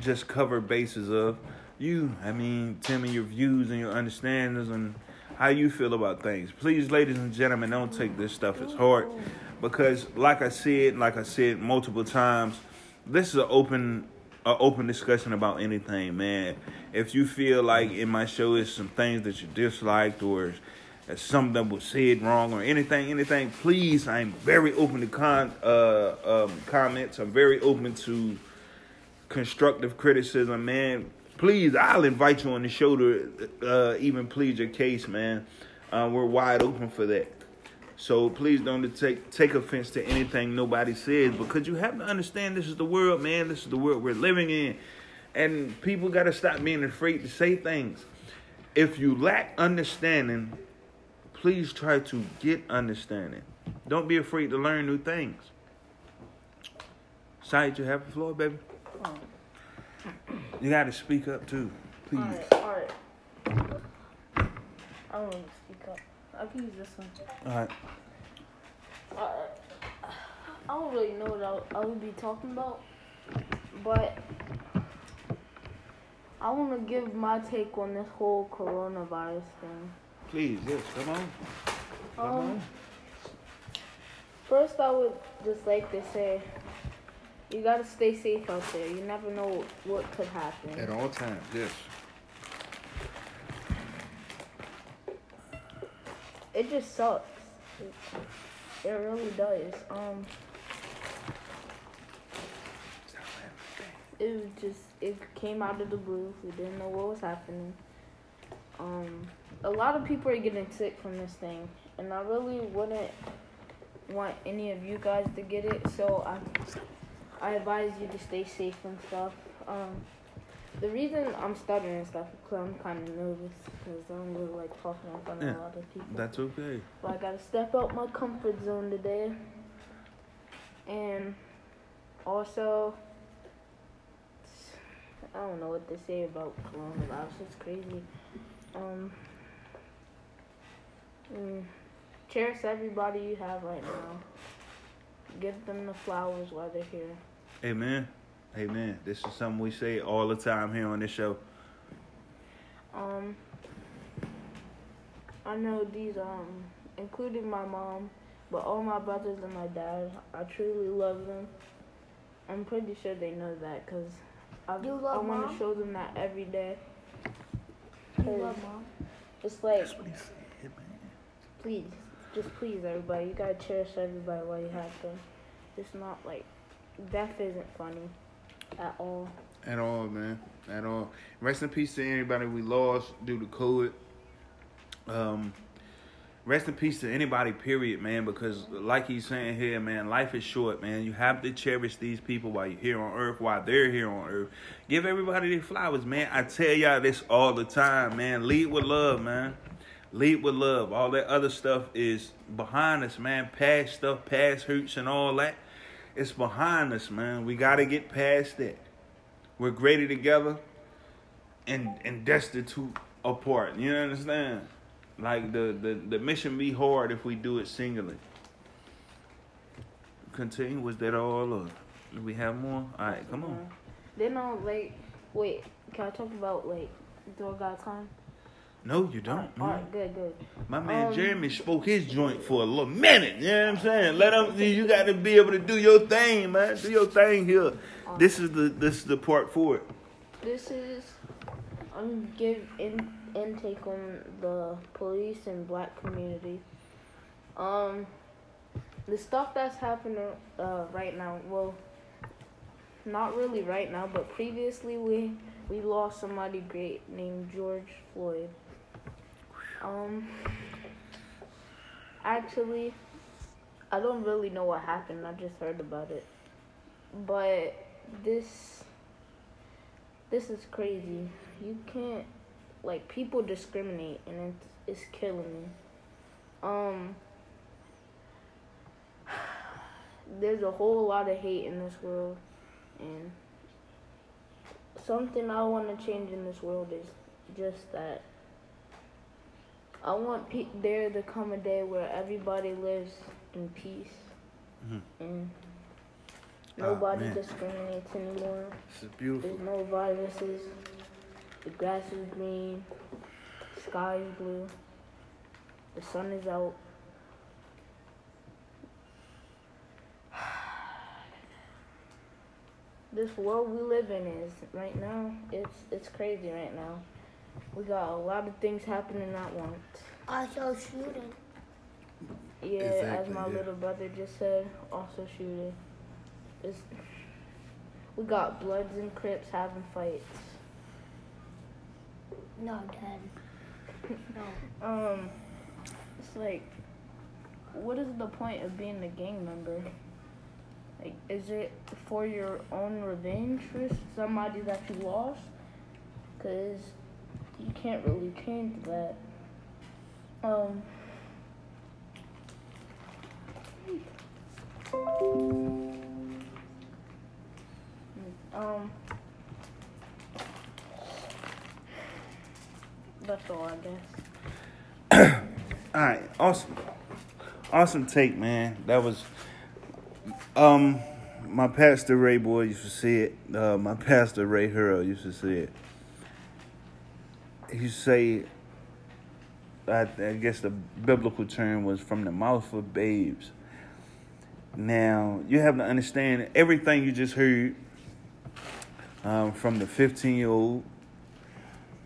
just cover bases of you. I mean, tell me your views and your understandings and how you feel about things. Please, ladies and gentlemen, don't take this stuff as hard because, like I said, like I said multiple times, this is an open an open discussion about anything, man. If you feel like in my show is some things that you disliked or something that was said wrong or anything, anything, please, I'm very open to con uh um, comments. I'm very open to constructive criticism, man. Please, I'll invite you on the show to uh, even plead your case, man. Uh, we're wide open for that. So please don't take take offense to anything nobody says because you have to understand this is the world, man. This is the world we're living in, and people got to stop being afraid to say things. If you lack understanding, please try to get understanding. Don't be afraid to learn new things. Side, you have the floor, baby. You got to speak up too, please. alright, alright. I don't want to speak up. I can use this one. All right. Uh, I don't really know what I, I would be talking about, but I want to give my take on this whole coronavirus thing. Please, yes, come on. Come Um, on. First, I would just like to say, you gotta stay safe out there. You never know what could happen. At all times, yes. It just sucks. It, really does. Um, it was just it came out of the blue. We didn't know what was happening. Um, a lot of people are getting sick from this thing, and I really wouldn't want any of you guys to get it. So I, I advise you to stay safe and stuff. Um, the reason I'm stuttering and stuff because I'm kind of nervous because I don't really like talking in front of Yeah. a lot of people. That's okay. But I gotta step out my comfort zone today. And also, I don't know what to say about coronavirus. It's crazy. Um, mm, cherish everybody you have right now. Give them the flowers while they're here. Amen. Amen. This is something we say all the time here on this show. Um, I know these, um, including my mom, but all my brothers and my dad, I truly love them. I'm pretty sure they know that because I, You I want to show them that every day. You 'Cause love mom. It's like, That's what he said, man. please, just please, everybody. You gotta cherish everybody while you have them. It's not like death isn't funny at all. At all, man. At all. Rest in peace to anybody we lost due to COVID. Um, rest in peace to anybody, period, man, because like he's saying here, man, life is short, man. You have to cherish these people while you're here on earth, while they're here on earth. Give everybody their flowers, man. I tell y'all this all the time, man. Lead with love, man. Lead with love. All that other stuff is behind us, man. Past stuff, past hurts and all that. It's behind us, man. We got to get past that. We're greater together and and destitute apart. You understand? Like the, the, the mission be hard if we do it singly. Continue. Was that all? Or do we have more? All right, come on. Then I'll like, wait, can I talk about like, I got time? No, you don't. All right, good, good. My man Um, Jeremy spoke his joint for a little minute. You know what I'm saying? Let him. You got to be able to do your thing, man. Do your thing here. This is the this is the part for it. This is I'm give in intake on the police and black community. Um, the stuff that's happening uh, right now. Well, not really right now, but previously we we lost somebody great named George Floyd. Um, actually, I don't really know what happened. I just heard about it, but this this is crazy. You can't like people discriminate and it's, it's killing me. Um there's a whole lot of hate in this world and something I want to change in this world is just that I want pe- there to come a day where everybody lives in peace Mhm. and Ah, nobody man. discriminates anymore. This is beautiful. There's no viruses. The grass is green. The sky is blue. The sun is out. This world we live in is right now. It's it's crazy right now. We got a lot of things happening at once. Also shooting. Yeah, as my yeah. little brother just said, also shooting. It's, we got Bloods and Crips having fights. No, Dad. No. Um, it's like, what is the point of being a gang member? Like, is it for your own revenge for somebody that you lost? Cause you can't really change that. Um. Um. That's all, I guess. All right, awesome, awesome take, man. That was, um, my pastor Ray boy used to say it. Uh, my pastor Ray Hurl used to say it. To say, I, I guess the biblical term was from the mouth of babes. Now you have to understand everything you just heard, um, from the fifteen-year-old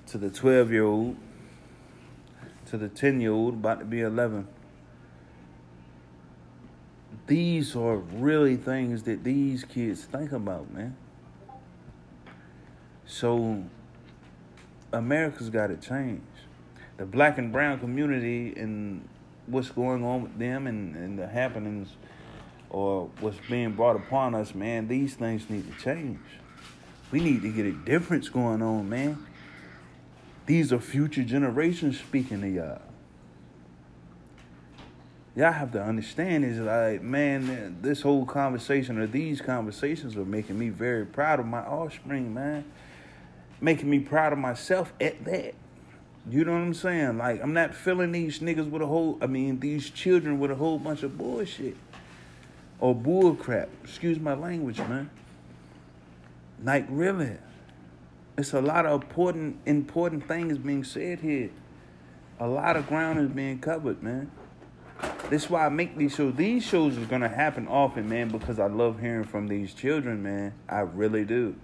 to the twelve-year-old to the 10 year old about to be 11 these are really things that these kids think about man so america's got to change the black and brown community and what's going on with them and, and the happenings or what's being brought upon us man these things need to change We need to get a difference going on, man. These are future generations speaking to y'all. Y'all have to understand is like, man, this whole conversation or these conversations are making me very proud of my offspring, man. Making me proud of myself at that. You know what I'm saying? Like, I'm not filling these niggas with a whole, I mean, these children with a whole bunch of bullshit. Or bull crap. Excuse my language, man. Like, really. It's a lot of important, important things being said here. A lot of ground is being covered, man. That's why I make these shows. These shows are gonna happen often, man, because I love hearing from these children, man. I really do.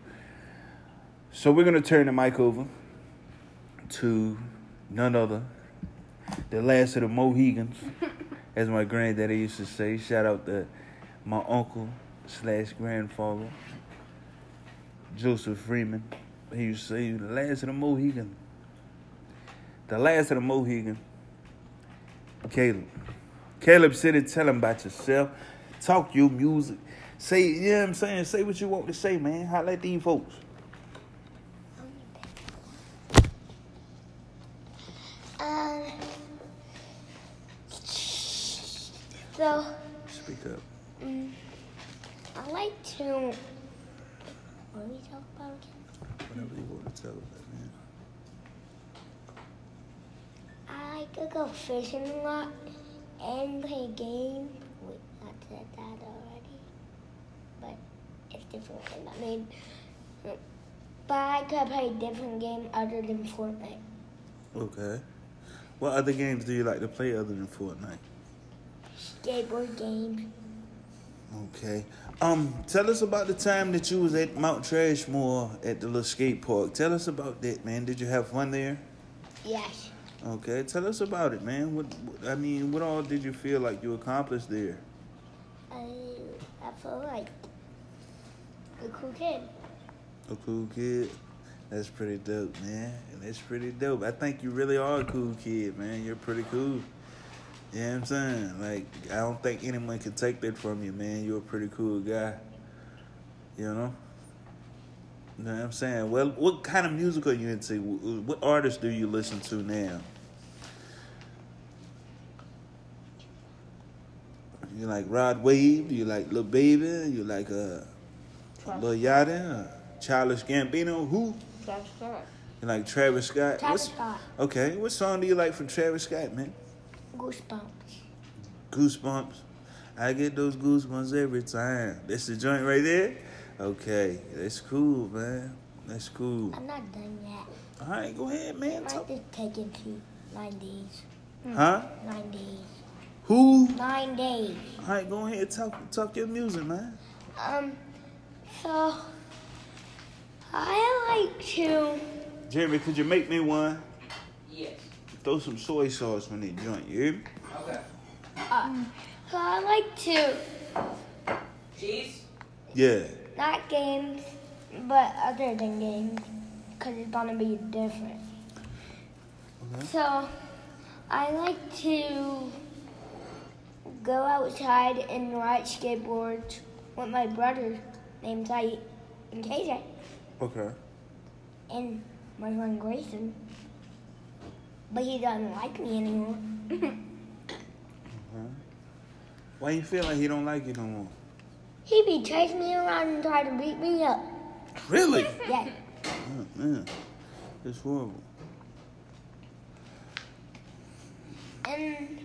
So we're gonna turn the mic over to none other, the last of the Mohicans, as my granddaddy used to say. Shout out to my uncle slash grandfather, Joseph Freeman. He used to say, the last of the Mohican. The last of the Mohican, Caleb. Caleb said it, tell him about yourself. Talk your music. Say, you know what I'm saying? Say what you want to say, man. Holla at these folks. Um, so, Speak up. mm, I like to. What do we talk about again? Whatever you want to tell us, man. I like to go fishing a lot and play games. Wait, I said that already. But it's different mean. But I could play a different game other than Fortnite. Okay. What other games do you like to play other than Fortnite? Skateboard games. Okay. Um, tell us about the time that you was at Mount Trashmore at the little skate park. Tell us about that, man. Did you have fun there? Yes. Okay, tell us about it, man. What, what I mean, what all did you feel like you accomplished there? I, I feel like a cool kid. A cool kid. That's pretty dope, man. And that's pretty dope. I think you really are a cool kid, man. You're pretty cool. You know what I'm saying? Like, I don't think anyone can take that from you, man. You're a pretty cool guy. You know? You know what I'm saying? Well, what kind of music are you into? What artists do you listen to now? You like Rod Wave? You like Lil Baby? You like uh, Lil Yachty? Uh, Childish Gambino? Who? Travis Scott. You like Travis Scott? Travis What's- Scott. Okay, what song do you like from Travis Scott, man? Goosebumps. Goosebumps. I get those goosebumps every time. That's the joint right there? Okay, that's cool, man. That's cool. I'm not done yet. All right, go ahead, man. Might Talk. just take it to nine days. Huh? Nine days. Who? Nine days. All right, go ahead, talk, talk your music, man. Um, so I like to. Jeremy, could you make me one? Yes. Throw some soy sauce on that joint, you hear me? Okay. Uh, so I like to Cheese? Yeah. not games, but other than games, because it's gonna be different. Okay. So I like to go outside and ride skateboards with my brothers named Zai and KJ Okay. and my friend Grayson. But he doesn't like me anymore. Why you feel like he don't like you no more? he be chasing me around and trying to beat me up. Really? Yeah. Oh, man, it's horrible. And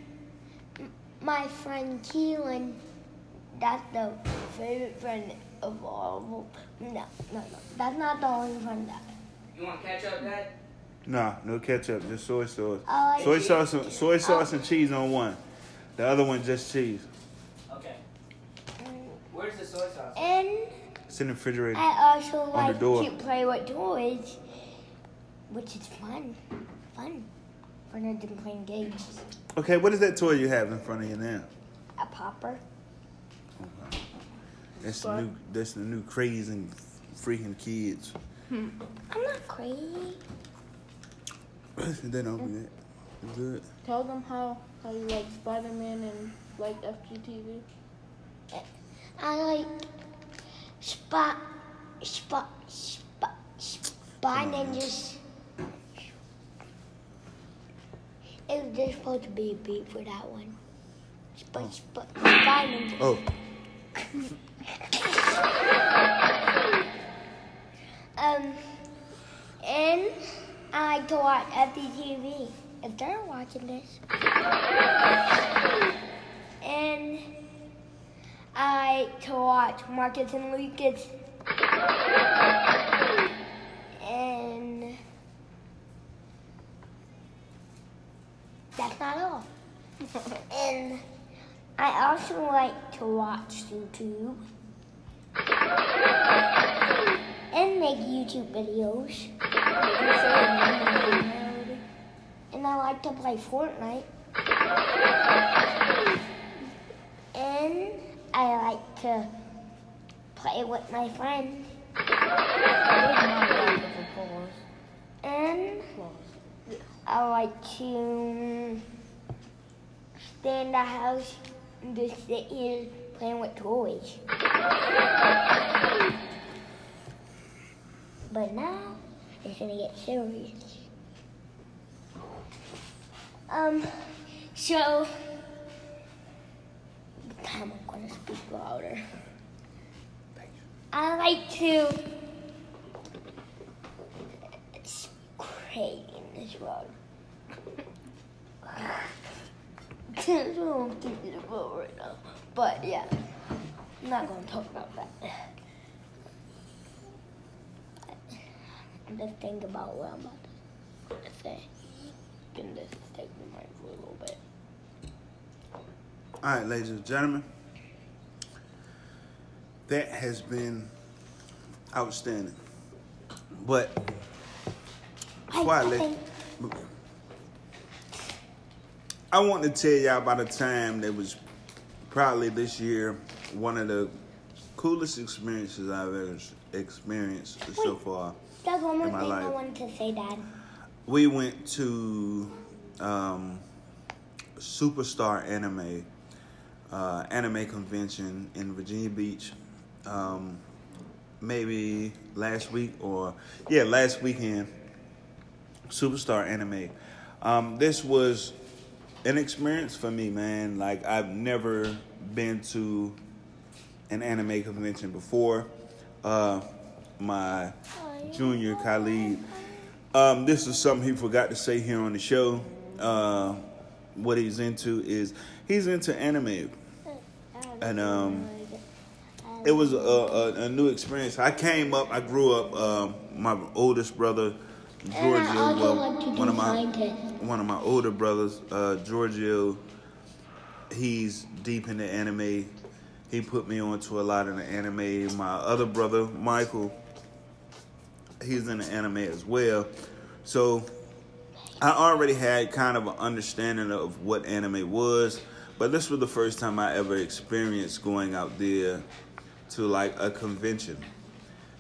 my friend Keelan, that's the favorite friend of all. No, no, no. That's not the only one that. You want ketchup, Dad? Nah, no ketchup, just soy sauce. Oh, like Soy it. sauce, and, soy sauce and cheese on one. The other one just cheese. Okay. Where's the soy sauce? And It's in the refrigerator. I also On the like door. to play with toys, which is fun. Fun. Rather than playing games. Okay, what is that toy you have in front of you now? A popper. That's the new. That's the new craze and freaking kids. Hmm. I'm not crazy. they don't do that. It's good. Tell them how, how you like Spider Man and like FGTeeV. I like spot, spot, spot. Spy Ninjas. It was just supposed to be a beat for that one. But, but Spy Ninjas. Oh, Um, and I like to watch FGTeeV. If they're watching this. And I like to watch Marcus and Lucas. And that's not all. and I also like to watch YouTube and make YouTube videos. And I like to play Fortnite. And I like to play with my friends. And I like to stay in the house and just sit here playing with toys. But now it's gonna get serious. Um, so I'm gonna speak louder. I like to it's crazy in this world. That's what I'm about right now. But yeah, I'm not gonna talk about that. I'm just thinking about what I'm about to say. Can just take the mic for a little bit. all right, ladies and gentlemen. That has been outstanding. But before I let I want to tell y'all about a time that was probably this year one of the coolest experiences I've ever experienced so far. That's one more in my thing I life. wanted to say, Dad. We went to um, Superstar Anime uh, anime convention in Virginia Beach. Um, maybe last week or yeah, last weekend. Superstar Anime. Um, this was an experience for me, man. Like I've never been to an anime convention before. Uh, my junior Khalid. Um, this is something he forgot to say here on the show. Uh, what he's into is he's into anime, and um, it was a, a, a new experience. I came up, I grew up. Um, my oldest brother, Giorgio, and I also well, like one of my scientists. one of my older brothers, uh, Giorgio, he's deep into anime. He put me onto a lot of the anime. My other brother, Michael, he's into anime as well. So I already had kind of an understanding of what anime was, but this was the first time I ever experienced going out there to like a convention.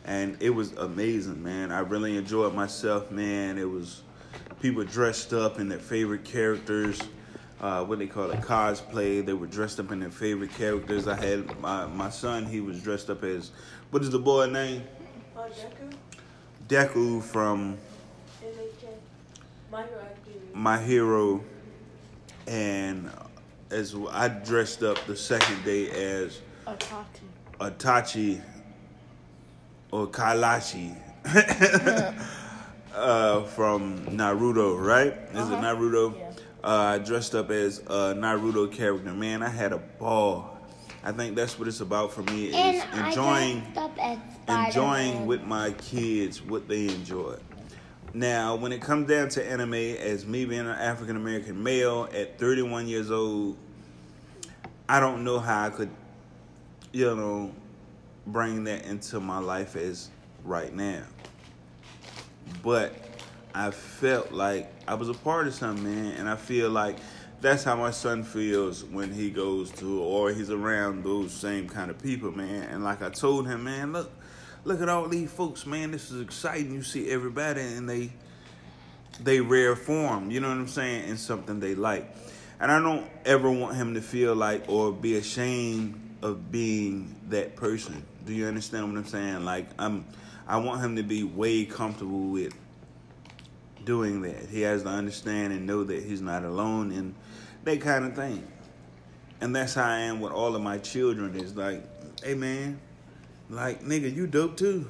And it was amazing, man. I really enjoyed myself, man. It was people dressed up in their favorite characters, uh, what they call it, cosplay. They were dressed up in their favorite characters. I had my, my son, he was dressed up as, what is the boy name? Uh, Deku? Deku from My Hero My Hero. And as I dressed up the second day as Atati. Itachi or Kakashi uh, from Naruto, right? Is Uh-huh. it Naruto? Yeah. Uh, I dressed up as a Naruto character. Man, I had a ball. I think that's what it's about for me is And enjoying I dressed up as enjoying with my kids what they enjoy. Now, when it comes down to anime, as me being an African American male at 31 years old, I don't know how I could, you know, bring that into my life as right now. But I felt like I was a part of something, man, and I feel like that's how my son feels when he goes to or he's around those same kind of people, man. And like I told him, man, look, look at all these folks, man. This is exciting. You see everybody, and they they rare form. You know what I'm saying? And something they like. And I don't ever want him to feel like or be ashamed of being that person. Do you understand what I'm saying? Like I'm I want him to be way comfortable with doing that. He has to understand and know that he's not alone and that kind of thing. And that's how I am with all of my children. Is like, hey man, like nigga, you dope too.